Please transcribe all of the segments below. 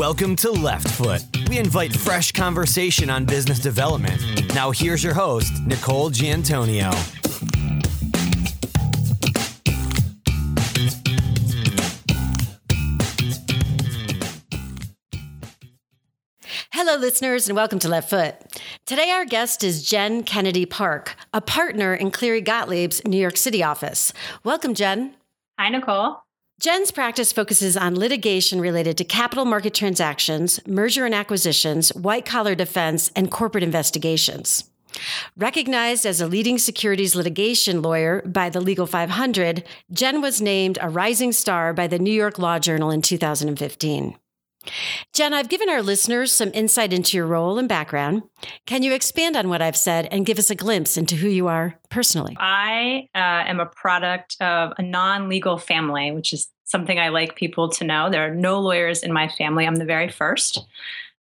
Welcome to Left Foot. We invite fresh conversation on business development. Now, here's your host, Nicole Giantonio. Hello, listeners, and welcome to Left Foot. Today, our guest is Jen Kennedy Park, a partner in Cleary Gottlieb's New York City office. Welcome, Jen. Hi, Nicole. Jen's practice focuses on litigation related to capital market transactions, merger and acquisitions, white collar defense, and corporate investigations. Recognized as a leading securities litigation lawyer by the Legal 500, Jen was named a rising star by the New York Law Journal in 2015. Jen, I've given our listeners some insight into your role and background. Can you expand on what I've said and give us a glimpse into who you are personally? I uh, am a product of a non legal family, which is something I like people to know. There are no lawyers in my family. I'm the very first.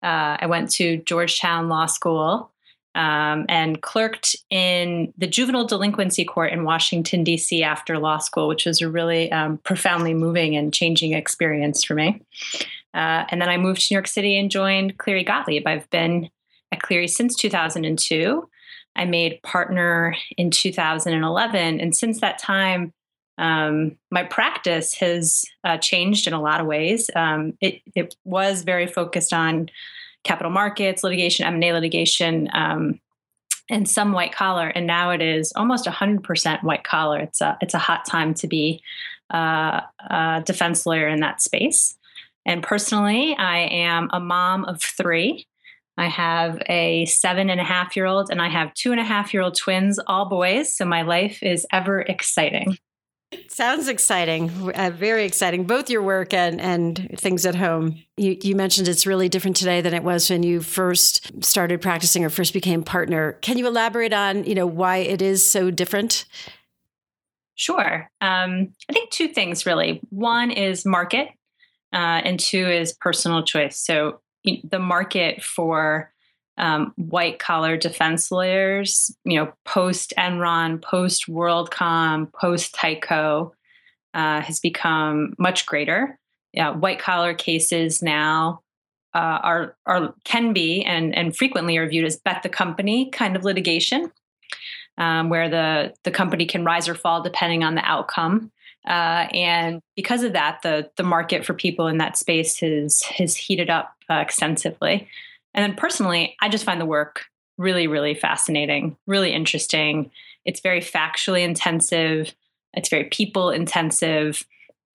Uh, I went to Georgetown Law School um, and clerked in the juvenile delinquency court in Washington, D.C. after law school, which was a really um, profoundly moving and changing experience for me. Uh, and then I moved to New York City and joined Cleary Gottlieb. I've been at Cleary since 2002. I made partner in 2011. And since that time, um, my practice has uh, changed in a lot of ways. Um, it, it, was very focused on capital markets, litigation, M&A litigation, um, and some white collar. And now it is almost 100% white collar. It's a, it's a hot time to be uh, a defense lawyer in that space. And personally, I am a mom of three. I have a seven and a half year old, and I have two and a half year old twins, all boys. So my life is ever exciting. Sounds exciting. Uh, very exciting. Both your work and, and things at home. You, you mentioned it's really different today than it was when you first started practicing or first became partner. Can you elaborate on, you know, why it is so different? Sure. Um, I think two things really. One is market uh, and two is personal choice. So the market for um, white collar defense lawyers, you know, post Enron, post WorldCom, post Tyco, uh, has become much greater. Yeah, white collar cases now uh, are are can be and and frequently are viewed as bet the company kind of litigation, um, where the the company can rise or fall depending on the outcome. Uh, and because of that, the the market for people in that space has has heated up uh, extensively. And then personally, I just find the work really, really fascinating, really interesting. It's very factually intensive. It's very people intensive.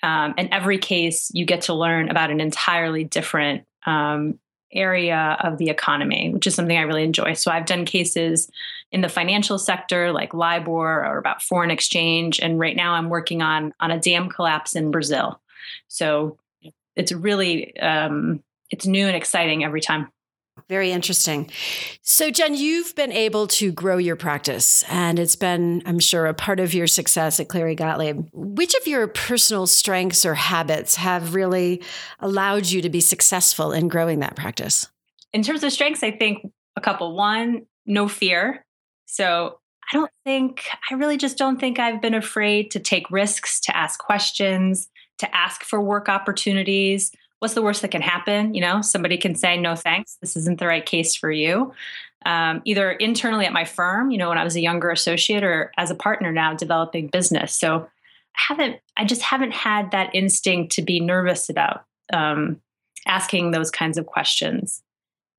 Um, and every case, you get to learn about an entirely different um, area of the economy, which is something I really enjoy. So I've done cases in the financial sector like LIBOR or about foreign exchange. And right now I'm working on on a dam collapse in Brazil. So it's really um, it's new and exciting every time. Very interesting. So, Jen, you've been able to grow your practice, and it's been, I'm sure, a part of your success at Cleary Gottlieb. Which of your personal strengths or habits have really allowed you to be successful in growing that practice? In terms of strengths, I think a couple. One, no fear. So, I don't think, I really just don't think I've been afraid to take risks, to ask questions, to ask for work opportunities what's the worst that can happen? You know, somebody can say, no, thanks, this isn't the right case for you. Um, either internally at my firm, you know, when I was a younger associate, or as a partner now developing business. So I haven't, I just haven't had that instinct to be nervous about um, asking those kinds of questions.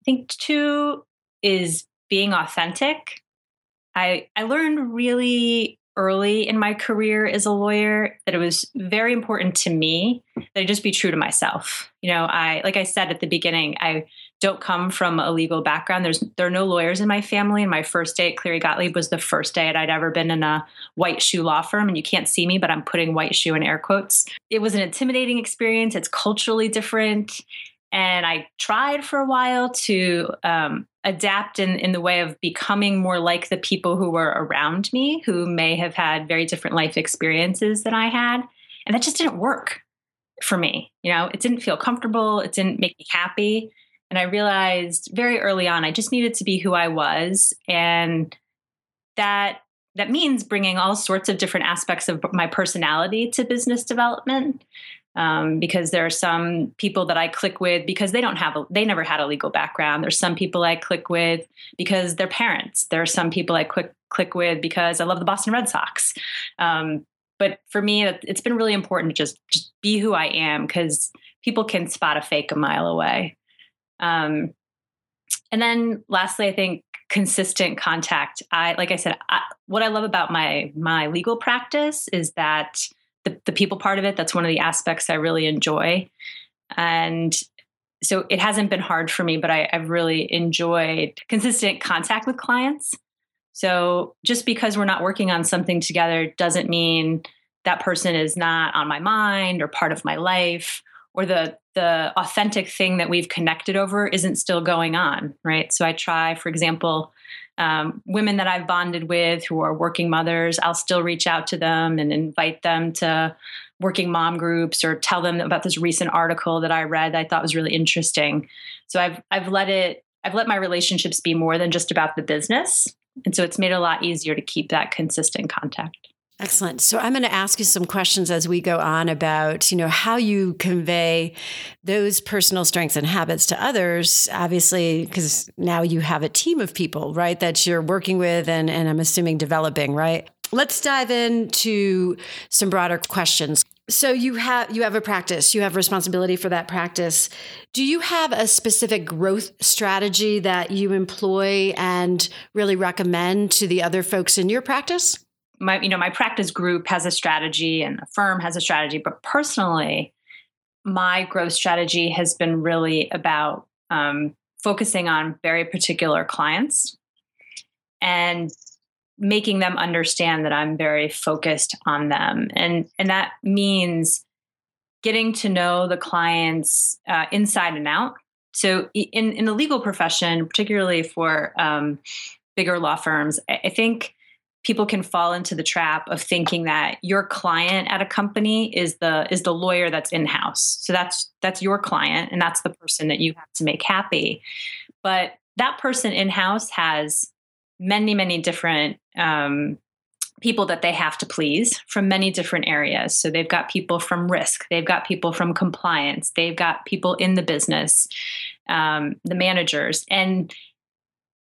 I think two is being authentic. I I learned really early in my career as a lawyer that it was very important to me that I just be true to myself. You know, I like I said at the beginning, I don't come from a legal background. There's there are no lawyers in my family. And my first day at Cleary Gottlieb was the first day that I'd ever been in a white shoe law firm. And you can't see me, but I'm putting white shoe in air quotes. It was an intimidating experience. It's culturally different. And I tried for a while to um, adapt in, in the way of becoming more like the people who were around me, who may have had very different life experiences than I had. And that just didn't work for me. You know, it didn't feel comfortable, it didn't make me happy. And I realized very early on, I just needed to be who I was. And that that means bringing all sorts of different aspects of my personality to business development Um, because there are some people that I click with because they don't have a, they never had a legal background. There's some people I click with because they're parents. There are some people I click click with because I love the Boston Red Sox. Um, but for me, it's been really important to just, just be who I am because people can spot a fake a mile away. Um, and then lastly, I think consistent contact. I like I said, I, what I love about my my legal practice is that the, the people part of it. That's one of the aspects I really enjoy, and so it hasn't been hard for me. But I, I've really enjoyed consistent contact with clients. So just because we're not working on something together doesn't mean that person is not on my mind or part of my life or the the authentic thing that we've connected over isn't still going on right so i try for example um, women that i've bonded with who are working mothers i'll still reach out to them and invite them to working mom groups or tell them about this recent article that i read that i thought was really interesting. So i've i've let it i've let my relationships be more than just about the business. And so it's made it a lot easier to keep that consistent contact Excellent. So I'm going to ask you some questions as we go on about, you know, how you convey those personal strengths and habits to others, obviously, because now you have a team of people, right, that you're working with and, and I'm assuming developing, right? Let's dive into some broader questions. So you have you have a practice, you have responsibility for that practice. Do you have a specific growth strategy that you employ and really recommend to the other folks in your practice? My you know my practice group has a strategy and the firm has a strategy but personally my growth strategy has been really about um, focusing on very particular clients and making them understand that i'm very focused on them. And and that means getting to know the clients uh, inside and out. So in in the legal profession particularly for um, bigger law firms i think people can fall into the trap of thinking that your client at a company is the is the lawyer that's in house so that's that's your client and that's the person that you have to make happy. But that person in house has many many different um, people that they have to please from many different areas. So they've got people from risk they've got people from compliance they've got people in the business um, the managers. And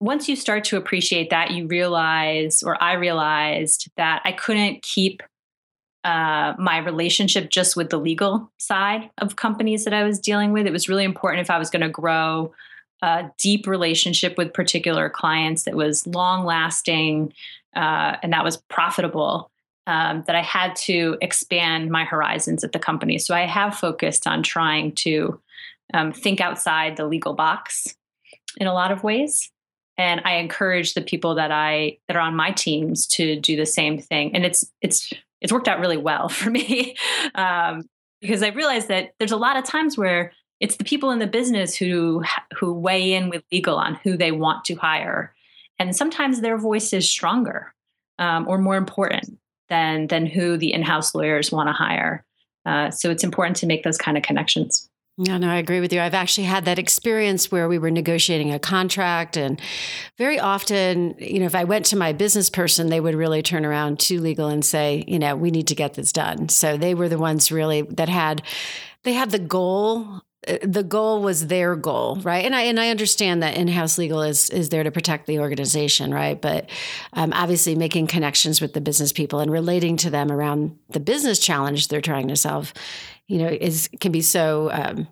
once you start to appreciate that, you realize, or I realized, that I couldn't keep uh, my relationship just with the legal side of companies that I was dealing with. It was really important if I was going to grow a deep relationship with particular clients that was long lasting uh, and that was profitable. Um, that I had to expand my horizons at the company. So I have focused on trying to um, think outside the legal box in a lot of ways and i encourage the people that i that are on my teams to do the same thing. And it's it's it's worked out really well for me. Um, because i realized that there's a lot of times where it's the people in the business who who weigh in with legal on who they want to hire. And sometimes their voice is stronger um, or more important than than who the in-house lawyers want to hire. Uh, so it's important to make those kind of connections no, no, I agree with you. I've actually had that experience where we were negotiating a contract, and very often, you know, if I went to my business person, they would really turn around to legal and say, you know, we need to get this done. So they were the ones really that had, they had the goal. Uh, the goal was their goal, right? And I and I understand that in-house legal is is there to protect the organization, right? But um, obviously, making connections with the business people and relating to them around the business challenge they're trying to solve you know, is can be so um,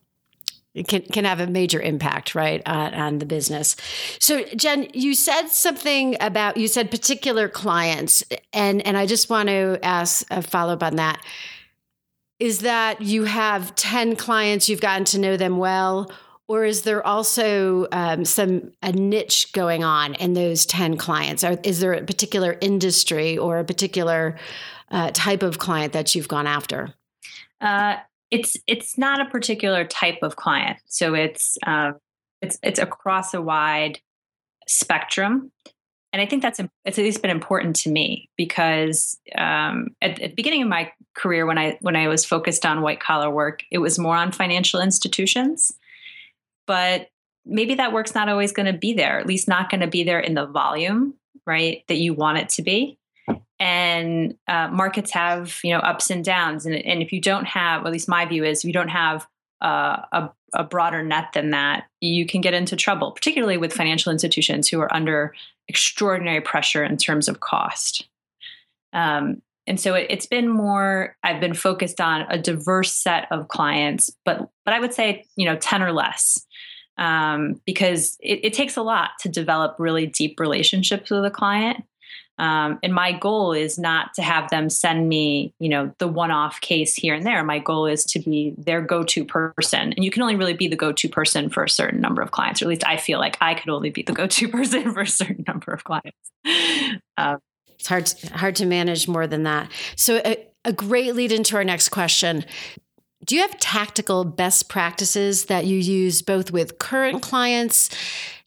can can have a major impact, right, uh, on the business. So, Jen, you said something about you said particular clients, and and I just want to ask a follow up on that. Is that you have ten clients, you've gotten to know them well, or is there also um, some a niche going on in those ten clients? Or is there a particular industry or a particular uh, type of client that you've gone after? Uh, it's it's not a particular type of client, so it's uh, it's it's across a wide spectrum, and I think that's it's at least been important to me because um, at, at, the beginning of my career, when I when I was focused on white collar work, it was more on financial institutions, but maybe that work's not always going to be there, at least not going to be there in the volume, right, that you want it to be. and uh, markets have you know ups and downs and, and if you don't have at least my view is if you don't have uh, a, a broader net than that you can get into trouble particularly with financial institutions who are under extraordinary pressure in terms of cost. Um, and so it, has been more i've been focused on a diverse set of clients but but i would say you know 10 or less um, because it, it, takes a lot to develop really deep relationships with a client um, and my goal is not to have them send me you know the one-off case here and there my goal is to be their go-to person and you can only really be the go-to person for a certain number of clients or at least i feel like i could only be the go-to person for a certain number of clients um, it's hard hard to manage more than that. So a, a great lead into our next question. Do you have tactical best practices that you use both with current clients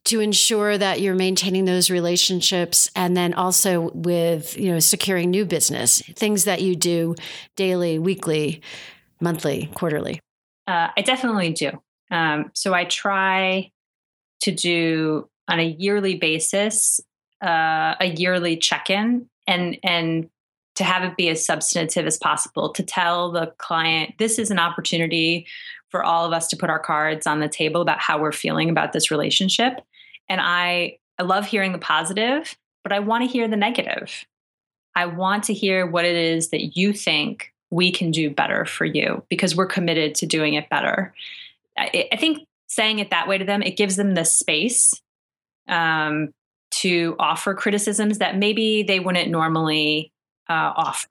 to ensure that you're maintaining those relationships and then also with, you know, securing new business, things that you do daily, weekly, monthly, quarterly? Uh, I definitely do. Um, so I try to do on a yearly basis uh, a yearly check-in and and to have it be as substantive as possible to tell the client this is an opportunity for all of us to put our cards on the table about how we're feeling about this relationship and i i love hearing the positive but i want to hear the negative i want to hear what it is that you think we can do better for you because we're committed to doing it better i, I think saying it that way to them it gives them the space um, to offer criticisms that maybe they wouldn't normally uh, offer.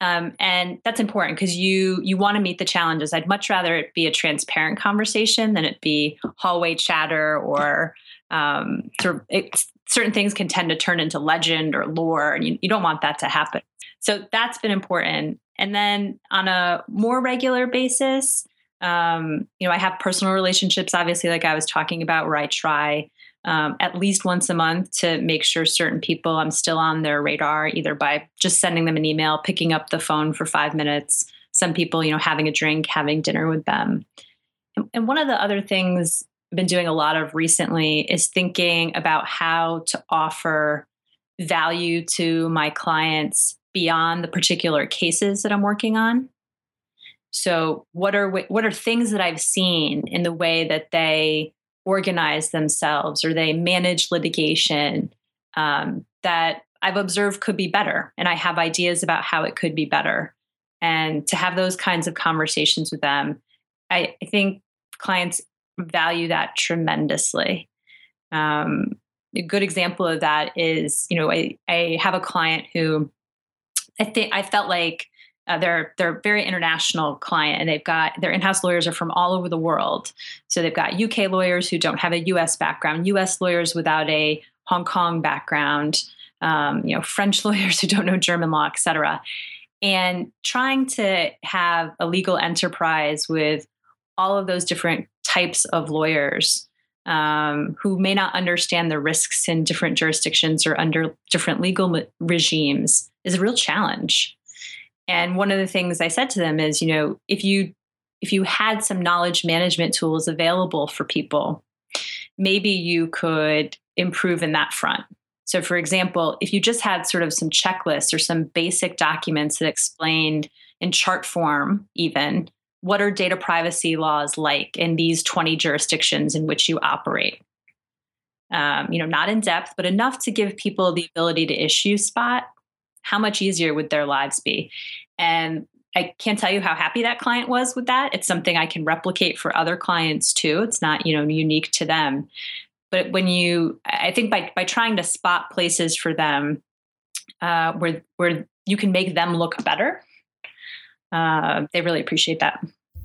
Um, and that's important because you you want to meet the challenges. I'd much rather it be a transparent conversation than it be hallway chatter or um, certain things can tend to turn into legend or lore, and you, you don't want that to happen. So that's been important. And then on a more regular basis, um, you know, I have personal relationships, obviously, like I was talking about, where I try um, at least once a month to make sure certain people I'm still on their radar, either by just sending them an email, picking up the phone for five minutes. Some people, you know, having a drink, having dinner with them. And, one of the other things been doing a lot of recently is thinking about how to offer value to my clients beyond the particular cases that I'm working on. So, what are what are things that I've seen in the way that they organize themselves or they manage litigation um, that I've observed could be better. And I have ideas about how it could be better. And to have those kinds of conversations with them, I, I think clients value that tremendously. Um, a good example of that is, you know, I, I have a client who I think I felt like uh, they're they're a very international client, and they've got their in-house lawyers are from all over the world. So they've got UK lawyers who don't have a US background, US lawyers without a Hong Kong background, um, you know, French lawyers who don't know German law, et cetera. And trying to have a legal enterprise with all of those different types of lawyers um, who may not understand the risks in different jurisdictions or under different legal regimes is a real challenge. And one of the things I said to them is, you know, if you if you had some knowledge management tools available for people, maybe you could improve in that front. So, for example, if you just had sort of some checklists or some basic documents that explained in chart form, even what are data privacy laws like in these 20 jurisdictions in which you operate? Um, you know, not in depth, but enough to give people the ability to issue spot how much easier would their lives be? And I can't tell you how happy that client was with that. It's something I can replicate for other clients too. It's not, you know, unique to them. But when you, I think by by trying to spot places for them uh, where where you can make them look better, uh, they really appreciate that.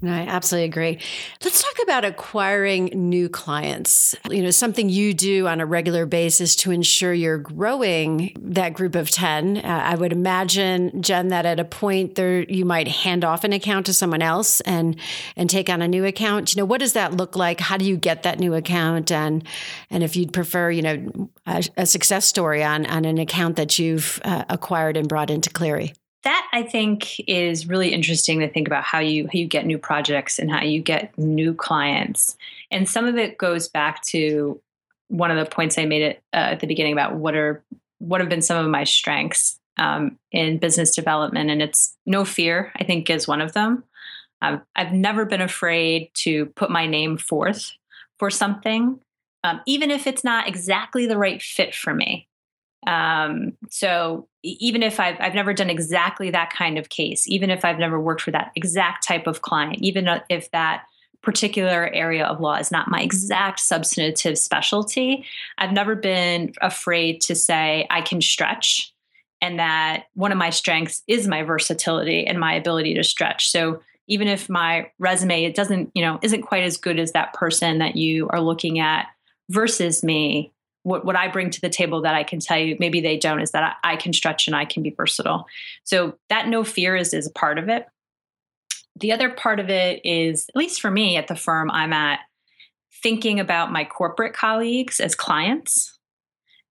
No, I absolutely agree. Let's talk about acquiring new clients. You know, something you do on a regular basis to ensure you're growing that group of 10. Uh, I would imagine, Jen, that at a point there you might hand off an account to someone else and and take on a new account. You know, what does that look like? How do you get that new account? And and if you'd prefer, you know, a, a success story on on an account that you've uh, acquired and brought into Cleary that I think is really interesting to think about how you how you get new projects and how you get new clients. And some of it goes back to one of the points I made it uh, at the beginning about what are what have been some of my strengths. um, in business development, and it's no fear. I think is one of them. Um, I've never been afraid to put my name forth for something, um, even if it's not exactly the right fit for me. Um, so even if I've, I've never done exactly that kind of case, even if I've never worked for that exact type of client, even if that particular area of law is not my exact substantive specialty, I've never been afraid to say I can stretch and that one of my strengths is my versatility and my ability to stretch. So even if my resume it doesn't, you know, isn't quite as good as that person that you are looking at versus me, what, what I bring to the table that I can tell you, maybe they don't, is that I, I can stretch and I can be versatile. So that no fear is, is a part of it. The other part of it is, at least for me at the firm I'm at, thinking about my corporate colleagues as clients.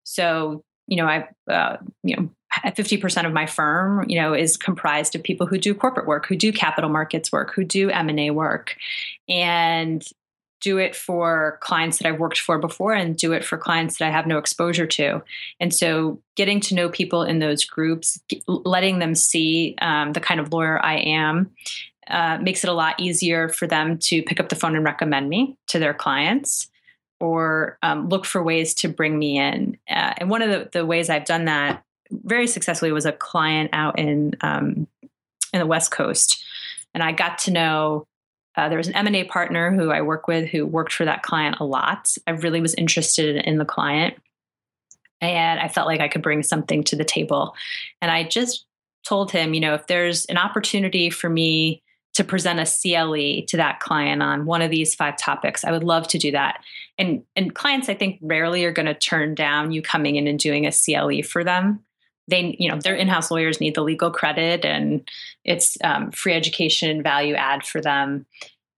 So, you know, I, uh, you know, 50% of my firm, you know, is comprised of people who do corporate work, who do capital markets work, who do M&A work. And do it for clients that I've worked for before and do it for clients that I have no exposure to. And so getting to know people in those groups, letting them see um, the kind of lawyer I am, uh, makes it a lot easier for them to pick up the phone and recommend me to their clients or um, look for ways to bring me in. Uh, and one of the, the, ways I've done that very successfully was a client out in um, in the West Coast, and I got to know uh, there was an M&A partner who I work with who worked for that client a lot. I really was interested in the client and I felt like I could bring something to the table. And I just told him, you know, if there's an opportunity for me to present a CLE to that client on one of these five topics, I would love to do that. And and clients I think rarely are going to turn down you coming in and doing a CLE for them they you know their in-house lawyers need the legal credit and it's um, free education value add for them.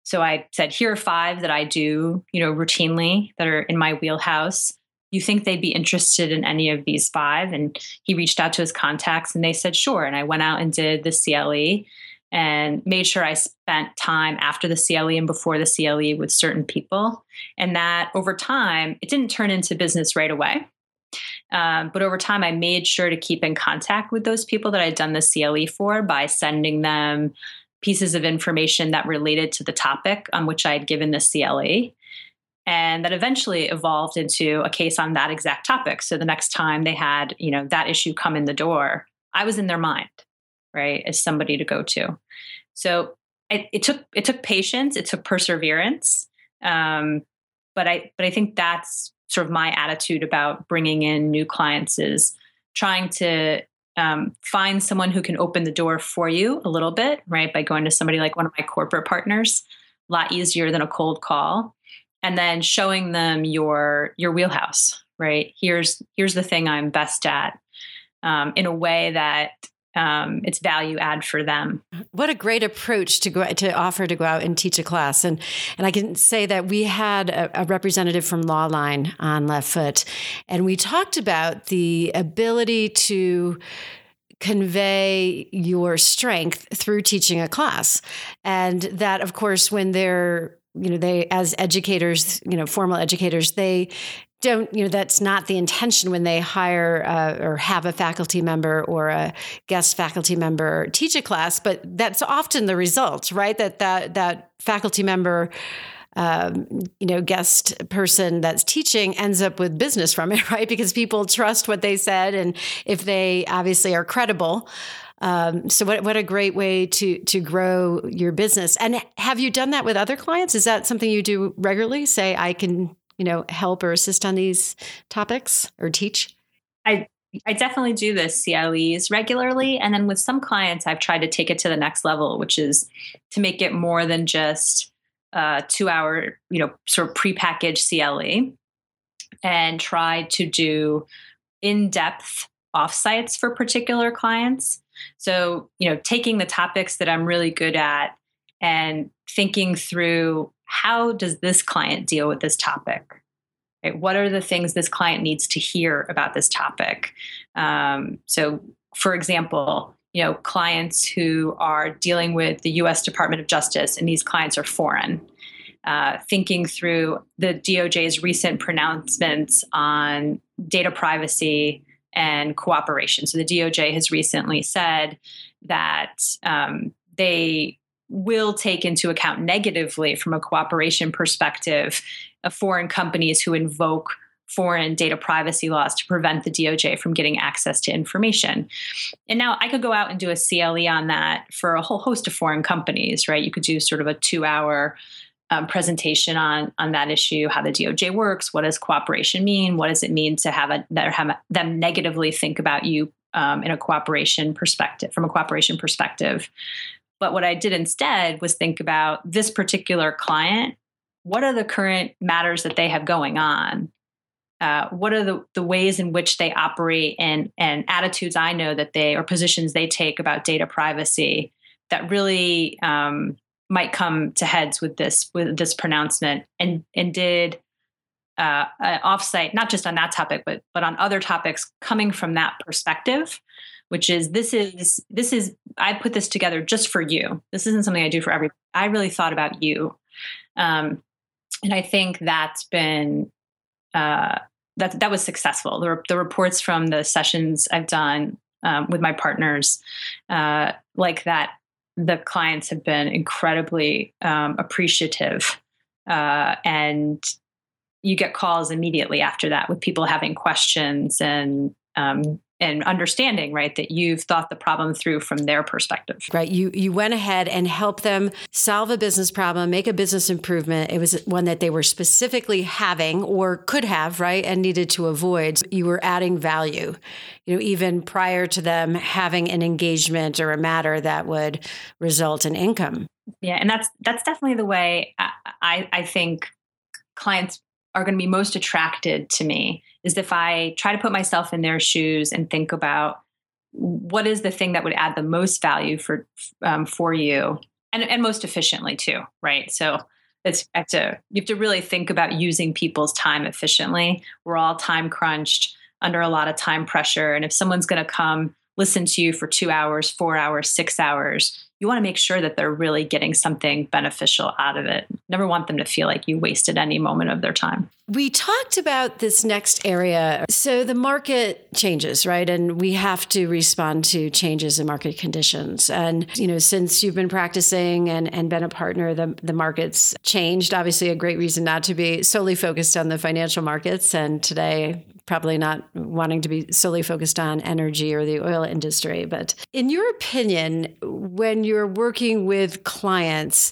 So i said here are five that i do you know routinely that are in my wheelhouse. You think they'd be interested in any of these five? And he reached out to his contacts and they said sure. And i went out and did the cle and made sure i spent time after the cle and before the cle with certain people. And that over time it didn't turn into business right away um, but over time, I made sure to keep in contact with those people that I'd done the CLE for by sending them pieces of information that related to the topic on which I had given the CLE. And that eventually evolved into a case on that exact topic. So the next time they had, you know, that issue come in the door, I was in their mind, right, as somebody to go to. So it, it took it took patience, it took perseverance, um, but I but I think that's sort of my attitude about bringing in new clients is trying to um, find someone who can open the door for you a little bit, right? By going to somebody like one of my corporate partners, a lot easier than a cold call, and then showing them your your wheelhouse, right? Here's here's the thing I'm best at, um, in a way that um, it's value add for them. What a great approach to go to offer to go out and teach a class, and and I can say that we had a, a representative from Lawline on Left Foot, and we talked about the ability to convey your strength through teaching a class, and that of course when they're you know they as educators you know formal educators they don't you know that's not the intention when they hire uh, or have a faculty member or a guest faculty member teach a class but that's often the result right? That that that faculty member um, you know guest person that's teaching ends up with business from it right? Because people trust what they said and if they obviously are credible um, so what, what a great way to to grow your business. And have you done that with other clients? Is that something you do regularly? Say i can you know, help or assist on these topics or teach? I I definitely do the CLEs regularly. And then with some clients, I've tried to take it to the next level, which is to make it more than just uh, a two hour, you know, sort of prepackaged CLE and try to do in depth offsites for particular clients. So, you know, taking the topics that I'm really good at and thinking through how does this client deal with this topic? Right? What are the things this client needs to hear about this topic? Um, so, for example, you know, clients who are dealing with the U.S. Department of Justice, and these clients are foreign. Uh, thinking through the DOJ's recent pronouncements on data privacy and cooperation. So the DOJ has recently said that um, they will take into account negatively from a cooperation perspective of foreign companies who invoke foreign data privacy laws to prevent the DOJ from getting access to information. And now I could go out and do a CLE on that for a whole host of foreign companies, right? You could do sort of a two hour um, presentation on on that issue, how the DOJ works, what does cooperation mean, what does it mean to have a that have them negatively think about you um, in a cooperation perspective, from a cooperation perspective. But what I did instead was think about this particular client. What are the current matters that they have going on? Uh, what are the, the ways in which they operate and, and attitudes I know that they or positions they take about data privacy that really um, might come to heads with this with this pronouncement and and did uh, offsite not just on that topic but but on other topics coming from that perspective which is this is this is i put this together just for you. This isn't something i do for every i really thought about you. Um, and i think that's been uh, that that was successful. The, the reports from the sessions I've done um, with my partners, uh, like that, the clients have been incredibly um, appreciative, uh, and you get calls immediately after that with people having questions and um, and understanding right that you've thought the problem through from their perspective. Right. You you went ahead and helped them solve a business problem make a business improvement. It was one that they were specifically having or could have right and needed to avoid. You were adding value you know even prior to them having an engagement or a matter that would result in income. Yeah and that's that's definitely the way i i, I think clients are going to be most attracted to me is if I try to put myself in their shoes and think about what is the thing that would add the most value for um, for you and, and most efficiently too, right? So it's have to you have to really think about using people's time efficiently. We're all time crunched under a lot of time pressure, and if someone's going to come listen to you for two hours, four hours, six hours, you want to make sure that they're really getting something beneficial out of it. Never want them to feel like you wasted any moment of their time. We talked about this next area. So the market changes, right? And we have to respond to changes in market conditions. And, you know, since you've been practicing and, and been a partner, the, the market's changed. Obviously, a great reason not to be solely focused on the financial markets. And today, probably not wanting to be solely focused on energy or the oil industry. But in your opinion, when you're working with clients,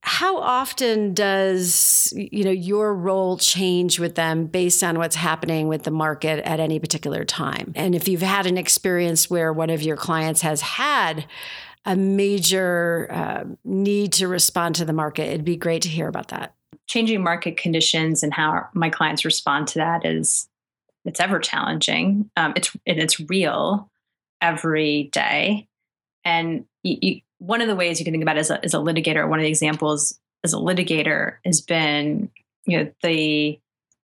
how often does you know your role change with them based on what's happening with the market at any particular time and if you've had an experience where one of your clients has had a major uh, need to respond to the market it'd be great to hear about that changing market conditions and how my clients respond to that is it's ever challenging. Um, it's and it's real every day. And you, you, one of the ways you can think about it as a, as a litigator, one of the examples as a litigator has been, you know, the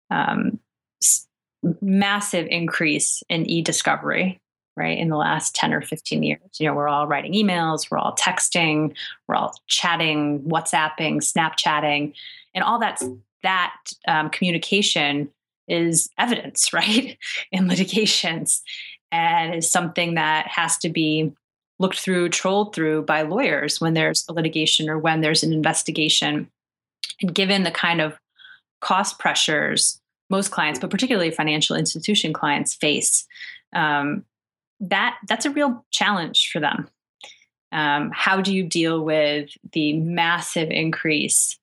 um, s- massive increase in e-discovery, right, in the last 10 or 15 years. You know, we're all writing emails, we're all texting, we're all chatting, WhatsApping, Snapchatting, and all that's that um, communication is evidence, right, in litigations, and is something that has to be looked through, trolled through by lawyers when there's a litigation or when there's an investigation. And given the kind of cost pressures most clients, but particularly financial institution clients, face, um, that that's a real challenge for them. Um, how do you deal with the massive increase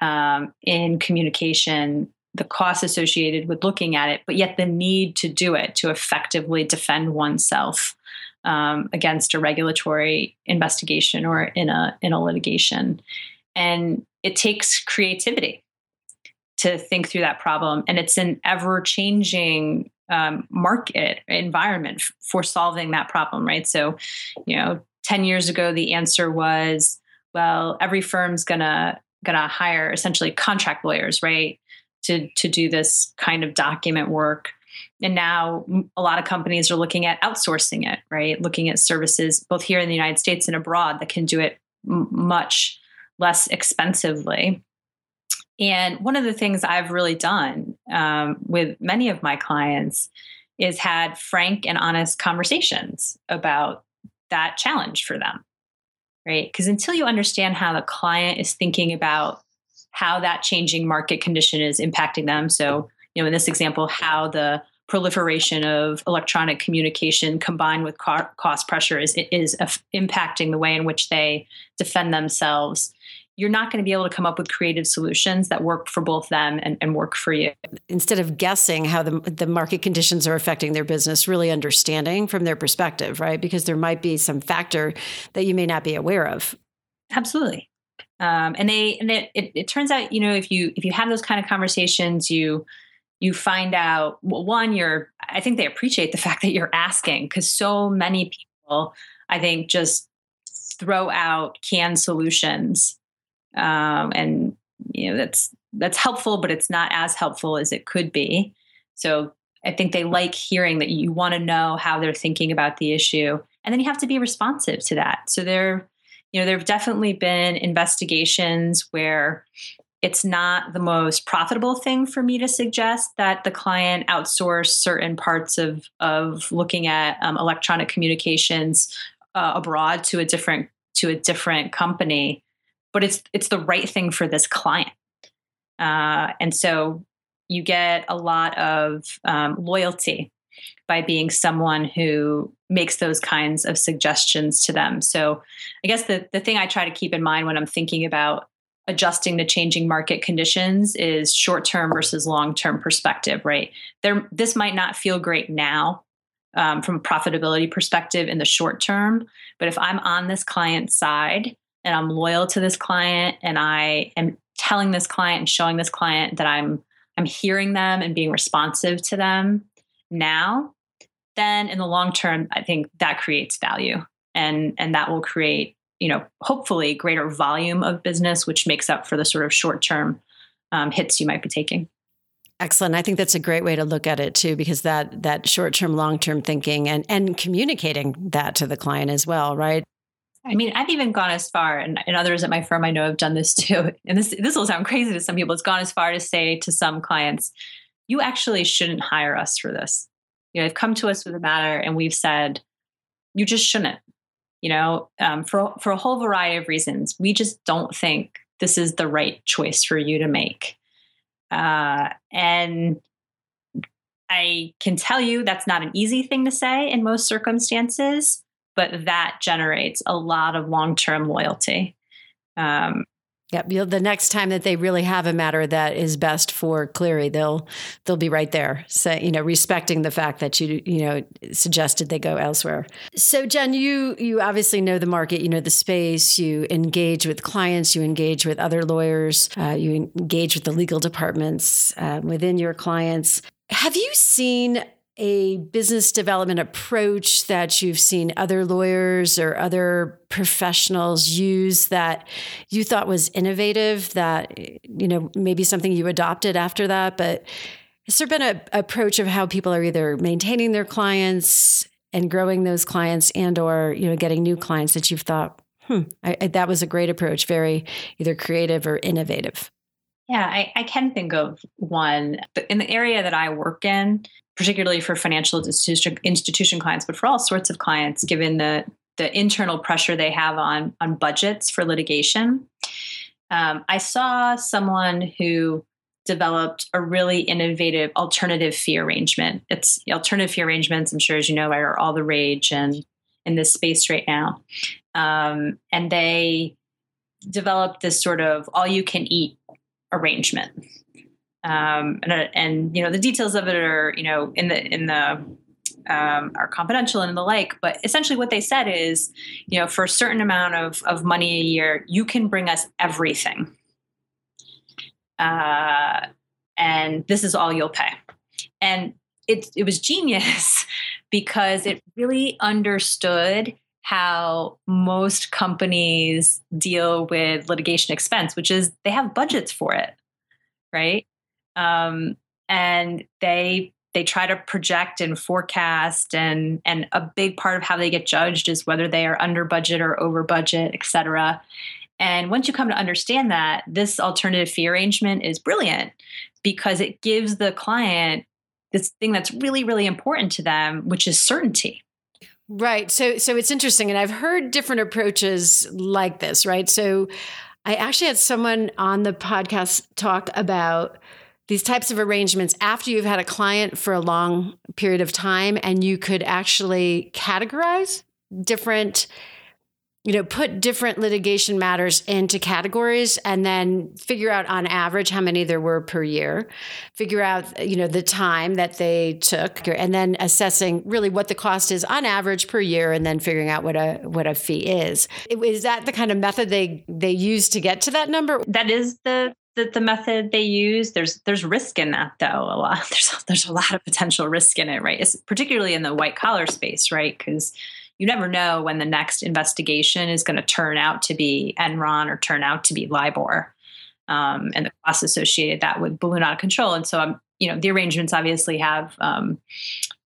um, in communication the costs associated with looking at it, but yet the need to do it to effectively defend oneself um, against a regulatory investigation or in a in a litigation. And it takes creativity to think through that problem, and it's an ever changing um, market environment f- for solving that problem, right? So, you know, ten years ago, the answer was, well, every firm's gonna gonna hire essentially contract lawyers, right? To to do this kind of document work. And now a lot of companies are looking at outsourcing it right? Looking at services both here in the united states and abroad that can do it m- much less expensively. And one of the things i've really done um, with many of my clients is had frank and honest conversations about that challenge for them right? Because until you understand how the client is thinking about how that changing market condition is impacting them so you know in this example how the proliferation of electronic communication combined with cost pressure is is impacting the way in which they defend themselves you're not going to be able to come up with creative solutions that work for both them and, and work for you. Instead of guessing how the, the market conditions are affecting their business, really understanding from their perspective, right? Because there might be some factor that you may not be aware of. Absolutely. Um, and they and it, it, it turns out, you know, if you if you have those kind of conversations, you you find out well, one, you're I think they appreciate the fact that you're asking because so many people, I think, just throw out canned solutions um, and you know that's that's helpful, but it's not as helpful as it could be. So I think they like hearing that you want to know how they're thinking about the issue, and then you have to be responsive to that. So there, you know, there have definitely been investigations where it's not the most profitable thing for me to suggest that the client outsource certain parts of of looking at um, electronic communications uh, abroad to a different to a different company but it's it's the right thing for this client. Uh, and so you get a lot of um, loyalty by being someone who makes those kinds of suggestions to them. So I guess the, the thing I try to keep in mind when I'm thinking about adjusting to changing market conditions is short term versus long term perspective, right? There, this might not feel great now um, from a profitability perspective in the short term, but if I'm on this client side and I'm loyal to this client and I am telling this client and showing this client that I'm I'm hearing them and being responsive to them now, then in the long term, I think that creates value and and that will create, you know, hopefully greater volume of business, which makes up for the sort of short term um, hits you might be taking. Excellent. I think that's a great way to look at it too, because that that short term, long term thinking and and communicating that to the client as well, right? I mean, I've even gone as far, and, and others at my firm I know have done this too. And this this will sound crazy to some people. It's gone as far to say to some clients, "You actually shouldn't hire us for this." You know, they've come to us with a matter, and we've said, "You just shouldn't." You know, um, for for a whole variety of reasons, we just don't think this is the right choice for you to make. Uh, and I can tell you that's not an easy thing to say in most circumstances but that generates a lot of long term loyalty. Um, Yep. The next time that they really have a matter that is best for Cleary, they'll they'll be right there. So you know, respecting the fact that you you know suggested they go elsewhere. So Jen, you you obviously know the market, you know the space. You engage with clients, you engage with other lawyers, uh, you engage with the legal departments uh, within your clients. Have you seen a business development approach that you've seen other lawyers or other professionals use that you thought was innovative that you know maybe something you adopted after that but has there been an approach of how people are either maintaining their clients and growing those clients and or you know getting new clients that you've thought hmm I, I, that was a great approach very either creative or innovative yeah, I, I, can think of one. In the area that I work in, particularly for financial institution, institution clients, but for all sorts of clients, given the the internal pressure they have on on budgets for litigation. Um, I saw someone who developed a really innovative alternative fee arrangement. It's alternative fee arrangements. I'm sure, as you know, are all the rage and in this space right now. Um, and they developed this sort of all you can eat arrangement um, and, and you know the details of it are you know in the in the um, are confidential and the like. But essentially, what they said is, you know, for a certain amount of, of money a year, you can bring us everything. Uh, and this is all you'll pay. And it, it was genius because it really understood how most companies deal with litigation expense, which is they have budgets for it, right? Um, and they they try to project and forecast and and a big part of how they get judged is whether they are under budget or over budget et cetera and once you come to understand that this alternative fee arrangement is brilliant because it gives the client this thing that's really, really important to them, which is certainty. Right. So so it's interesting and I've heard different approaches like this, right? So I actually had someone on the podcast talk about these types of arrangements after you've had a client for a long period of time and you could actually categorize different you know put different litigation matters into categories and then figure out on average how many there were per year. Figure out you know the time that they took and then assessing really what the cost is on average per year and then figuring out what a what a fee is. Is that the kind of method they they use to get to that number? That is the the, the method they use there's there's risk in that though a lot there's there's a lot of potential risk in it right it's particularly in the white collar space right because you never know when the next investigation is going to turn out to be Enron or turn out to be LIBOR. Um, and the costs associated that would balloon out of control. And so, um, you know, the arrangements obviously have um,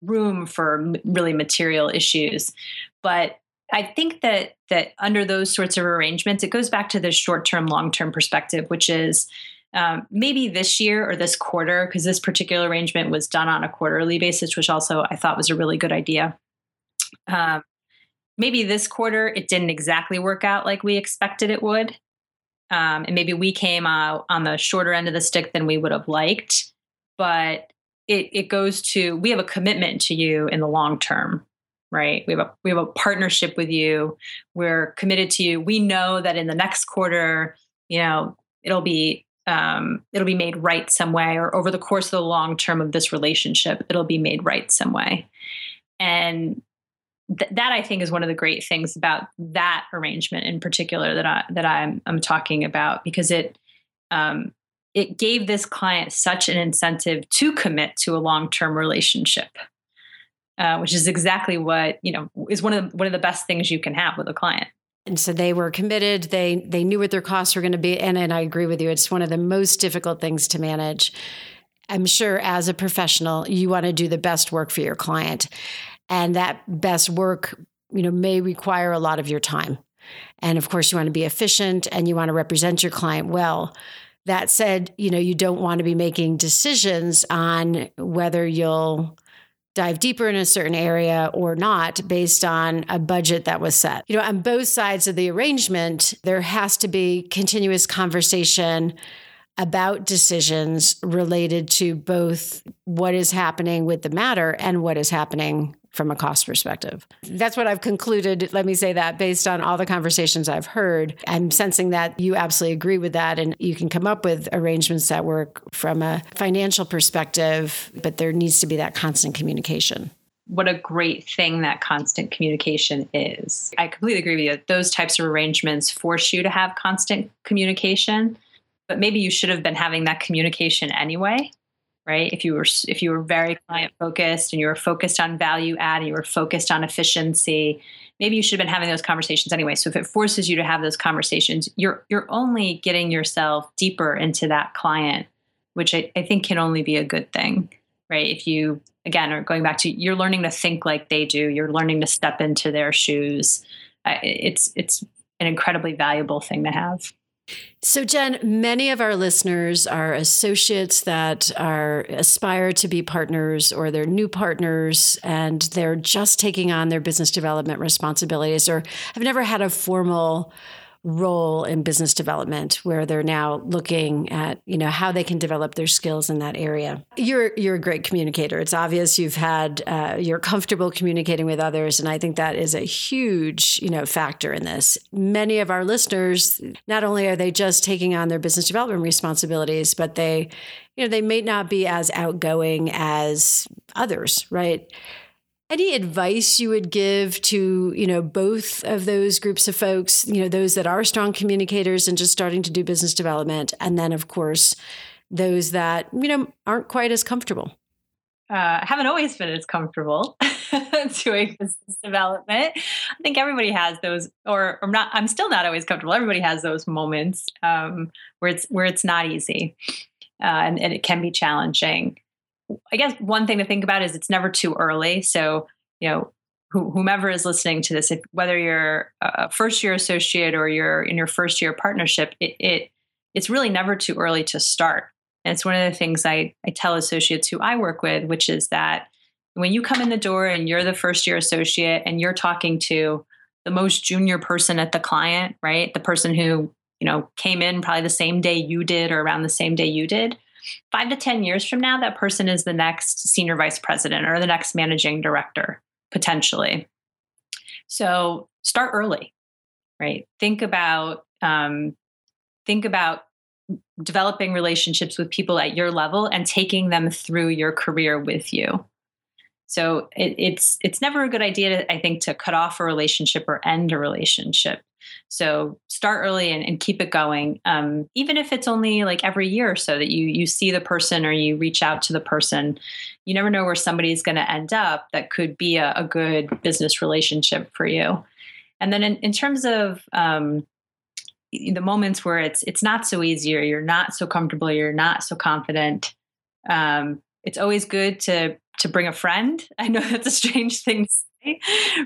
room for really material issues, but I think that that under those sorts of arrangements, it goes back to the short-term, long-term perspective, which is um, maybe this year or this quarter, because this particular arrangement was done on a quarterly basis, which also I thought was a really good idea. Um, maybe this quarter it didn't exactly work out like we expected it would. Um, and maybe we came on the shorter end of the stick than we would have liked. But it, it goes to we have a commitment to you in the long term right? We have a we have a partnership with you. We're committed to you. We know that in the next quarter you know it'll be um, it'll be made right some way or over the course of the long term of this relationship it'll be made right some way. And th- that I think is one of the great things about that arrangement in particular that I that I'm I'm talking about because it um, it gave this client such an incentive to commit to a long term relationship, uh, which is exactly what you know is one of the, one of the best things you can have with a client. And so they were committed. They they knew what their costs were going to be, and and I agree with you. It's one of the most difficult things to manage. I'm sure as a professional, you want to do the best work for your client and that best work you know may require a lot of your time and of course you want to be efficient and you want to represent your client well that said you know you don't want to be making decisions on whether you'll dive deeper in a certain area or not based on a budget that was set. You know, on both sides of the arrangement, there has to be continuous conversation about decisions related to both what is happening with the matter and what is happening from a cost perspective. That's what I've concluded. Let me say that based on all the conversations I've heard. I'm sensing that you absolutely agree with that. And you can come up with arrangements that work from a financial perspective, but there needs to be that constant communication what a great thing that constant communication is. I completely agree with you. Those types of arrangements force you to have constant communication, but maybe you should have been having that communication anyway right? If you were if you were very client focused and you were focused on value add and you were focused on efficiency maybe you should have been having those conversations anyway. So if it forces you to have those conversations you're you're only getting yourself deeper into that client which I, I think can only be a good thing right? If you again are going back to you're learning to think like they do. You're learning to step into their shoes. Uh, it's it's an incredibly valuable thing to have so, Jen, many of our listeners are associates that are aspire to be partners or they're new partners and they're just taking on their business development responsibilities or have never had a formal role in business development where they're now looking at you know how they can develop their skills in that area. You're you're a great communicator. It's obvious you've had uh, you're comfortable communicating with others and i think that is a huge you know factor in this. Many of our listeners not only are they just taking on their business development responsibilities but they you know they may not be as outgoing as others right any advice you would give to, you know, both of those groups of folks, you know, those that are strong communicators and just starting to do business development, and then of course those that, you know, aren't quite as comfortable? Uh, haven't always been as comfortable doing business development. I think everybody has those, or, or not. I'm still not always comfortable. Everybody has those moments um, where it's where it's not easy, uh, and, and it can be challenging. I guess one thing to think about is it's never too early. So, you know, whomever is listening to this, if, whether you're a first year associate or you're in your first year partnership, it, it it's really never too early to start. And it's one of the things I, I tell associates who I work with, which is that when you come in the door and you're the first year associate and you're talking to the most junior person at the client, right? The person who, you know, came in probably the same day you did or around the same day you did. Five to 10 years from now, that person is the next senior vice president or the next managing director, potentially. So start early, right? Think about, um, think about developing relationships with people at your level and taking them through your career with you. So it, it's it's never a good idea, to, I think, to cut off a relationship or end a relationship. So start early and, and keep it going, um, even if it's only like every year or so that you you see the person or you reach out to the person. You never know where somebody's going to end up. That could be a, a, good business relationship for you. And then in, in terms of um, the moments where it's it's not so easy or you're not so comfortable, you're not so confident. Um, it's always good to to bring a friend. I know that's a strange thing to say,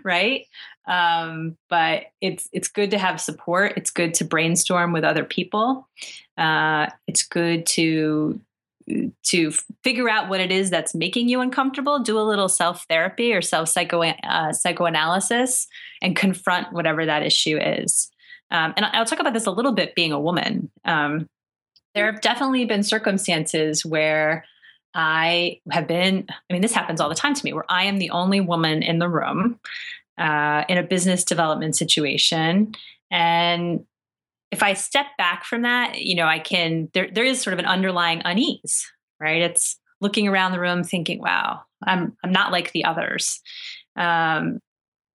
right? Um, but it's it's good to have support. It's good to brainstorm with other people. Uh, it's good to to figure out what it is that's making you uncomfortable. Do a little self therapy or self psycho uh, psychoanalysis and confront whatever that issue is. Um, and I'll talk about this a little bit. Being a woman, um, there have definitely been circumstances where I have been, I mean, this happens all the time to me where I am the only woman in the room uh, in a business development situation. And if I step back from that, you know, I can, there, there is sort of an underlying unease, right? It's looking around the room thinking, wow, I'm, I'm not like the others. Um,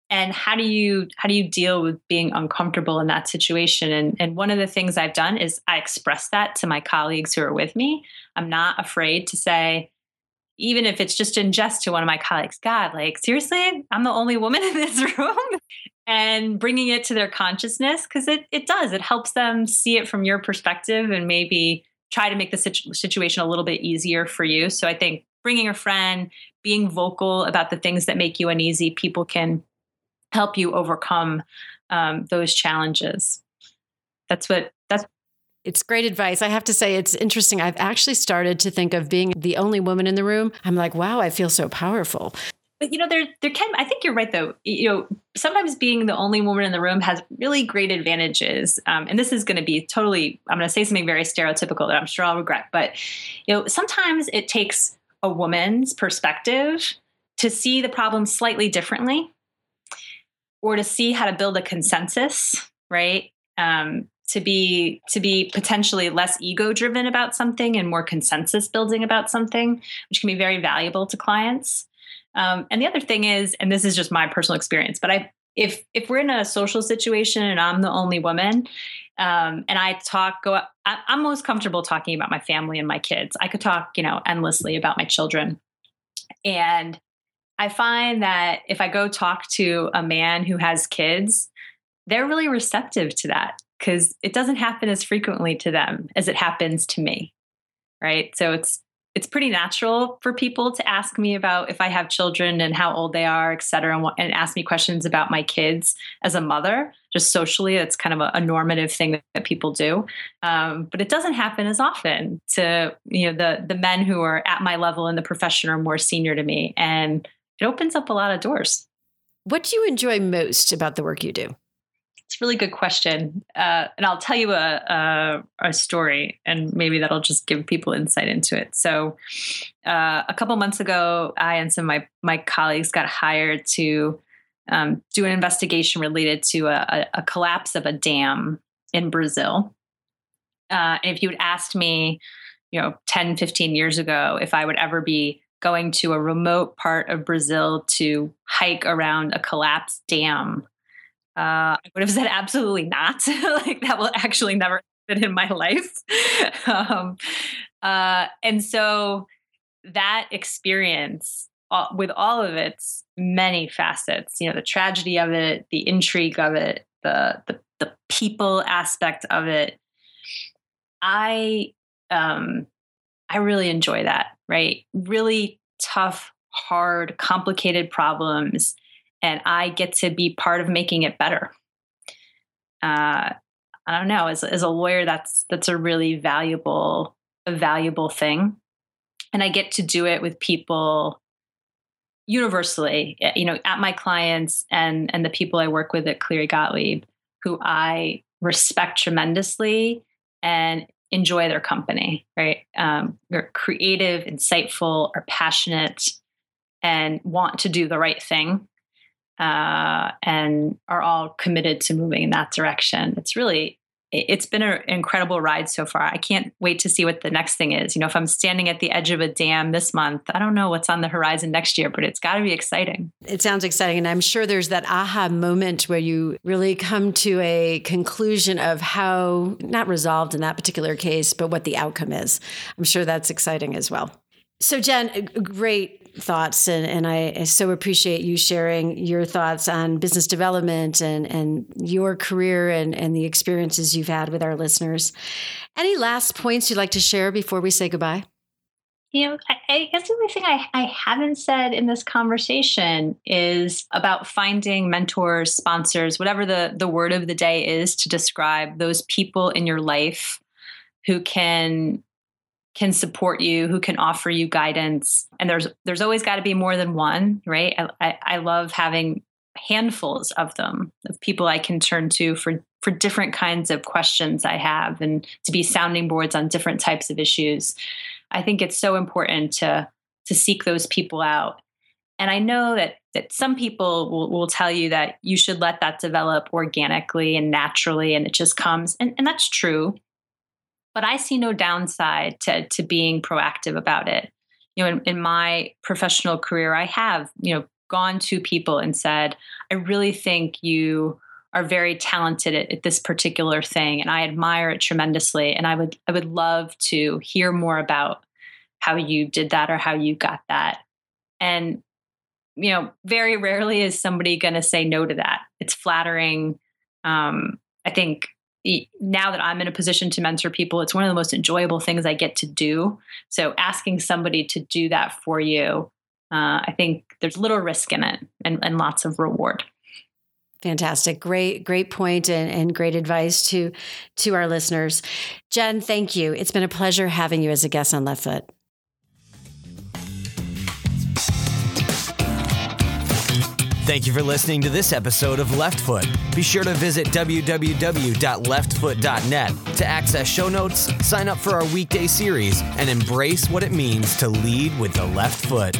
and how do you how do you deal with being uncomfortable in that situation and and one of the things i've done is i express that to my colleagues who are with me i'm not afraid to say even if it's just in jest to one of my colleagues god like seriously? I'm the only woman in this room? And bringing it to their consciousness because it, it does. It helps them see it from your perspective and maybe try to make the situ- situation a little bit easier for you. So i think bringing a friend being vocal about the things that make you uneasy people can help you overcome um, those challenges. That's what that's it's great advice. I have to say, it's interesting. I've actually started to think of being the only woman in the room. I'm like, wow, I feel so powerful. But you know, there there can. I think you're right, though. You know, sometimes being the only woman in the room has really great advantages. Um, and this is going to be totally. I'm going to say something very stereotypical that I'm sure I'll regret. But you know, sometimes it takes a woman's perspective to see the problem slightly differently or to see how to build a consensus, right? Um, to be to be potentially less ego driven about something and more consensus building about something, which can be very valuable to clients. Um, and the other thing is, and this is just my personal experience, but I if if we're in a social situation and I'm the only woman, um, and I talk go I, I'm most comfortable talking about my family and my kids. I could talk, you know, endlessly about my children, and I find that if I go talk to a man who has kids, they're really receptive to that because it doesn't happen as frequently to them as it happens to me. Right. So it's it's pretty natural for people to ask me about if I have children and how old they are, et cetera, and, and ask me questions about my kids as a mother. Just socially, it's kind of a, a normative thing that, that people do, um, but it doesn't happen as often to you know the the men who are at my level in the profession are more senior to me, and it opens up a lot of doors. What do you enjoy most about the work you do? It's a really good question. Uh, and I'll tell you a, a, a, story, and maybe that'll just give people insight into it. So, uh, a couple months ago, I and some of my, my colleagues got hired to um, do an investigation related to a, a, collapse of a dam in Brazil. Uh, and if you had asked me, you know, 10, 15 years ago, if I would ever be going to a remote part of Brazil to hike around a collapsed dam. Uh, I would have said absolutely not. like that will actually never happen in my life. um, uh, and so that experience, with all of its many facets, you know, the tragedy of it, the intrigue of it, the the, the people aspect of it, I um, I really enjoy that, right? Really tough, hard, complicated problems. And I get to be part of making it better. Uh, I don't know. As, as a lawyer, that's that's a really valuable a valuable thing. And I get to do it with people universally, you know, at my clients and and the people I work with at Cleary Gottlieb, who I respect tremendously and enjoy their company. Right, um, they're creative, insightful, are passionate, and want to do the right thing, uh, and are all committed to moving in that direction. It's really it's been an incredible ride so far. I can't wait to see what the next thing is. You know, if I'm standing at the edge of a dam this month, I don't know what's on the horizon next year, but it's got to be exciting. It sounds exciting. And I'm sure there's that aha moment where you really come to a conclusion of how, not resolved in that particular case, but what the outcome is. I'm sure that's exciting as well. So, Jen, uh, great thoughts and, and I, so appreciate you sharing your thoughts on business development and, and your career and, and the experiences you've had with our listeners. Any last points you'd like to share before we say goodbye? You know, I, I guess the only thing I, I haven't said in this conversation is about finding mentors, sponsors, whatever the, the word of the day is to describe those people in your life who can can support you, who can offer you guidance. And there's there's always got to be more than one, right? I, I, I love having handfuls of them of people I can turn to for for different kinds of questions I have and to be sounding boards on different types of issues. I think it's so important to to seek those people out. And I know that that some people will, will tell you that you should let that develop organically and naturally and it just comes. And, and that's true but I see no downside to to being proactive about it. You know, in, in my professional career, I have you know gone to people and said, I really think you are very talented at, at, this particular thing and I admire it tremendously and I would I would love to hear more about how you did that or how you got that. And you know, very rarely is somebody going to say no to that. It's flattering. Um, I think now that I'm in a position to mentor people, it's one of the most enjoyable things I get to do. So asking somebody to do that for you, uh, I think there's little risk in it and, and lots of reward. Fantastic. Great, great point and, and great advice to to our listeners. Jen, thank you. It's been a pleasure having you as a guest on Left Foot. Thank you for listening to this episode of Left Foot. Be sure to visit www.leftfoot.net to access show notes, sign up for our weekday series, and embrace what it means to lead with the left foot.